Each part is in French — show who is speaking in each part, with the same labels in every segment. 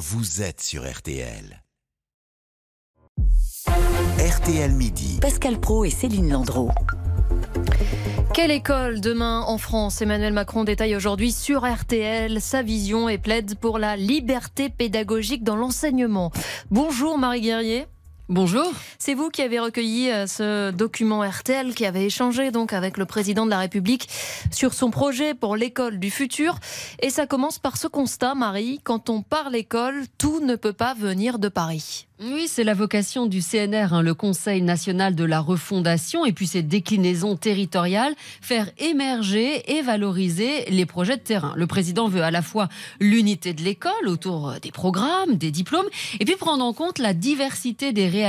Speaker 1: vous êtes sur RTL. RTL Midi.
Speaker 2: Pascal Pro et Céline Landreau.
Speaker 3: Quelle école demain en France? Emmanuel Macron détaille aujourd'hui sur RTL sa vision et plaide pour la liberté pédagogique dans l'enseignement. Bonjour Marie Guerrier.
Speaker 4: Bonjour.
Speaker 3: C'est vous qui avez recueilli euh, ce document RTL, qui avait échangé donc avec le président de la République sur son projet pour l'école du futur. Et ça commence par ce constat, Marie, quand on parle école, tout ne peut pas venir de Paris.
Speaker 4: Oui, c'est la vocation du CNR, hein, le Conseil national de la refondation, et puis ses déclinaisons territoriales, faire émerger et valoriser les projets de terrain. Le président veut à la fois l'unité de l'école autour des programmes, des diplômes, et puis prendre en compte la diversité des réalités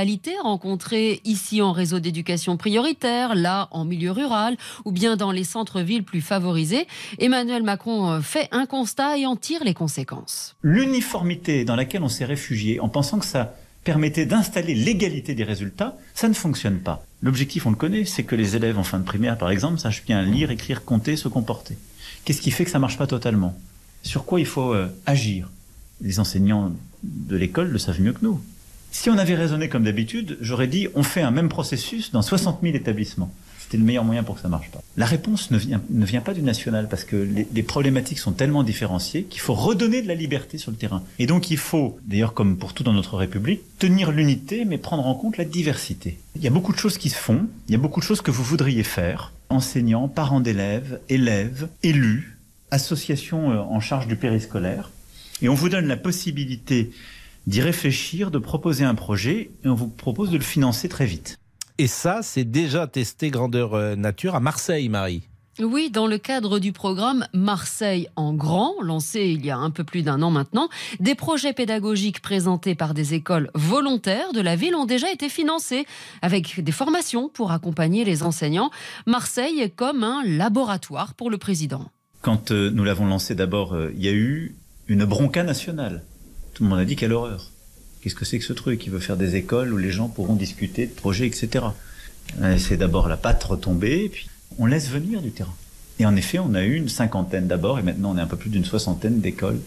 Speaker 4: rencontrées ici en réseau d'éducation prioritaire, là en milieu rural, ou bien dans les centres-villes plus favorisés. Emmanuel Macron euh, fait un constat et en tire les conséquences.
Speaker 5: L'uniformité dans laquelle on s'est réfugié en pensant que ça permettait d'installer l'égalité des résultats, ça ne fonctionne pas. L'objectif, on le connaît, c'est que les élèves en fin de primaire, par exemple, sachent bien lire, écrire, compter, se comporter. Qu'est-ce qui fait que ça marche pas totalement? Sur quoi il faut euh, agir? Les enseignants de l'école le savent mieux que nous. Si on avait raisonné comme d'habitude, j'aurais dit on fait un même processus dans 60 000 établissements c'est le meilleur moyen pour que ça marche pas. La réponse ne vient, ne vient pas du national parce que les, les problématiques sont tellement différenciées qu'il faut redonner de la liberté sur le terrain. Et donc il faut, d'ailleurs comme pour tout dans notre République, tenir l'unité mais prendre en compte la diversité. Il y a beaucoup de choses qui se font, il y a beaucoup de choses que vous voudriez faire, enseignants, parents d'élèves, élèves, élus, associations euh, en charge du périscolaire, et on vous donne la possibilité d'y réfléchir, de proposer un projet, et on vous propose de le financer très vite.
Speaker 6: Et ça, c'est déjà testé grandeur euh, nature à Marseille, Marie.
Speaker 4: Oui, dans le cadre du programme Marseille en grand, lancé il y a un peu plus d'un an maintenant, des projets pédagogiques présentés par des écoles volontaires de la ville ont déjà été financés avec des formations pour accompagner les enseignants. Marseille est comme un laboratoire pour le président.
Speaker 5: Quand euh, nous l'avons lancé d'abord, euh, il y a eu une bronca nationale. Tout le monde a dit quelle horreur. Qu'est-ce que c'est que ce truc? Il veut faire des écoles où les gens pourront discuter de projets, etc. C'est d'abord la patte retombée, puis on laisse venir du terrain. Et en effet, on a eu une cinquantaine d'abord, et maintenant on est un peu plus d'une soixantaine d'écoles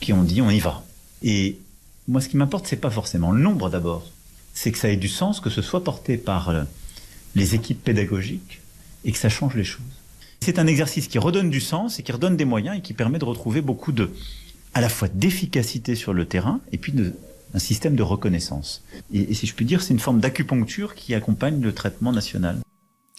Speaker 5: qui ont dit on y va. Et moi, ce qui m'importe, c'est pas forcément le nombre d'abord, c'est que ça ait du sens, que ce soit porté par euh, les équipes pédagogiques et que ça change les choses. C'est un exercice qui redonne du sens et qui redonne des moyens et qui permet de retrouver beaucoup de, à la fois d'efficacité sur le terrain et puis de, un système de reconnaissance. Et, et si je puis dire, c'est une forme d'acupuncture qui accompagne le traitement national.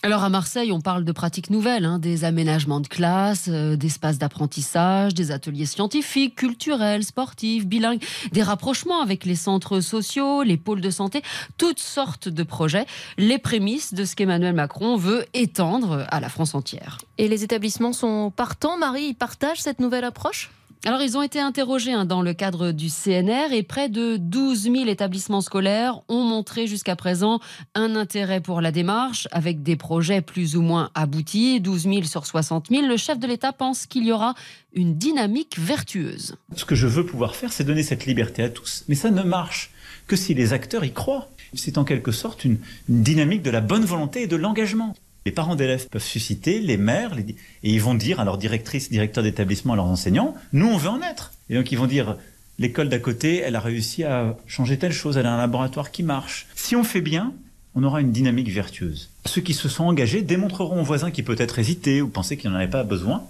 Speaker 4: Alors à Marseille, on parle de pratiques nouvelles, hein, des aménagements de classe, euh, d'espaces d'apprentissage, des ateliers scientifiques, culturels, sportifs, bilingues, des rapprochements avec les centres sociaux, les pôles de santé, toutes sortes de projets, les prémices de ce qu'Emmanuel Macron veut étendre à la France entière.
Speaker 3: Et les établissements sont partants, Marie, ils partagent cette nouvelle approche?
Speaker 4: Alors, ils ont été interrogés hein, dans le cadre du CNR et près de 12 000 établissements scolaires ont montré jusqu'à présent un intérêt pour la démarche avec des projets plus ou moins aboutis, 12 000 sur 60 000. Le chef de l'État pense qu'il y aura une dynamique vertueuse.
Speaker 5: Ce que je veux pouvoir faire, c'est donner cette liberté à tous. Mais ça ne marche que si les acteurs y croient. C'est en quelque sorte une, une dynamique de la bonne volonté et de l'engagement. Les parents d'élèves peuvent susciter, les les, et ils vont dire à leurs directrices, directeurs d'établissement, à leurs enseignants, nous on veut en être. Et donc ils vont dire, l'école d'à côté, elle a réussi à changer telle chose, elle a un laboratoire qui marche. Si on fait bien, on aura une dynamique vertueuse. Ceux qui se sont engagés démontreront aux voisins qui peut-être hésitaient ou pensaient qu'ils n'en avaient pas besoin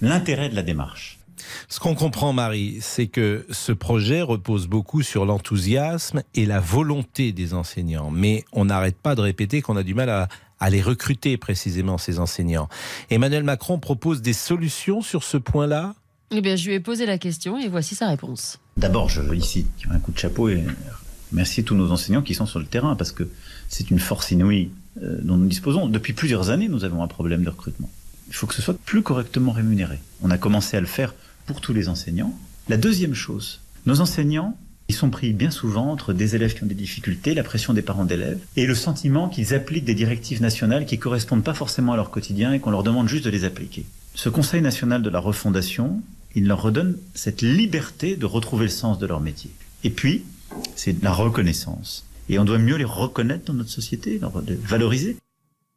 Speaker 5: l'intérêt de la démarche.
Speaker 6: Ce qu'on comprend, Marie, c'est que ce projet repose beaucoup sur l'enthousiasme et la volonté des enseignants. Mais on n'arrête pas de répéter qu'on a du mal à, à les recruter précisément, ces enseignants. Emmanuel Macron propose des solutions sur ce point-là?
Speaker 4: Eh bien, je lui ai posé la question et voici sa réponse.
Speaker 5: D'abord, je veux ici tirer un coup de chapeau et remercier tous nos enseignants qui sont sur le terrain parce que c'est une force inouïe euh, dont nous disposons. Depuis plusieurs années, nous avons un problème de recrutement. Il faut que ce soit plus correctement rémunéré. On a commencé à le faire pour tous les enseignants. La deuxième chose, nos enseignants ils sont pris bien souvent entre des élèves qui ont des difficultés, la pression des parents d'élèves, et le sentiment qu'ils appliquent des directives nationales qui correspondent pas forcément à leur quotidien et qu'on leur demande juste de les appliquer. Ce Conseil national de la refondation, il leur redonne cette liberté de retrouver le sens de leur métier. Et puis, c'est la reconnaissance. Et on doit mieux les reconnaître dans notre société, les valoriser.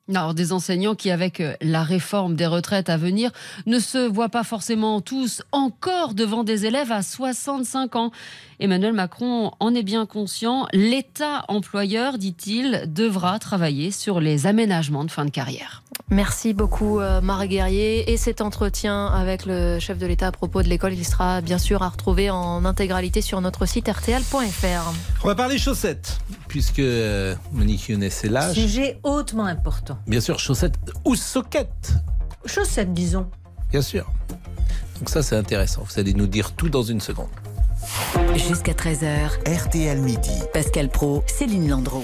Speaker 4: Alors, des enseignants qui, avec euh, la réforme des retraites à venir, ne se voient pas forcément tous encore devant des élèves à 65 ans. Emmanuel Macron en est bien conscient. L'État employeur, dit-il, devra travailler sur les aménagements de fin de carrière.
Speaker 3: Merci beaucoup euh, Marie Guerrier. Et cet entretien avec le chef de l'État à propos de l'école, il sera bien sûr à retrouver en intégralité sur notre site rtl.fr.
Speaker 6: On va parler chaussettes, puisque euh, Monique Younes est là.
Speaker 7: Sujet hautement important.
Speaker 6: Bien sûr, chaussettes ou soquettes.
Speaker 7: Chaussettes, disons.
Speaker 6: Bien sûr. Donc ça, c'est intéressant. Vous allez nous dire tout dans une seconde.
Speaker 2: Jusqu'à 13h,
Speaker 1: RTL Midi.
Speaker 2: Pascal Pro, Céline Landreau.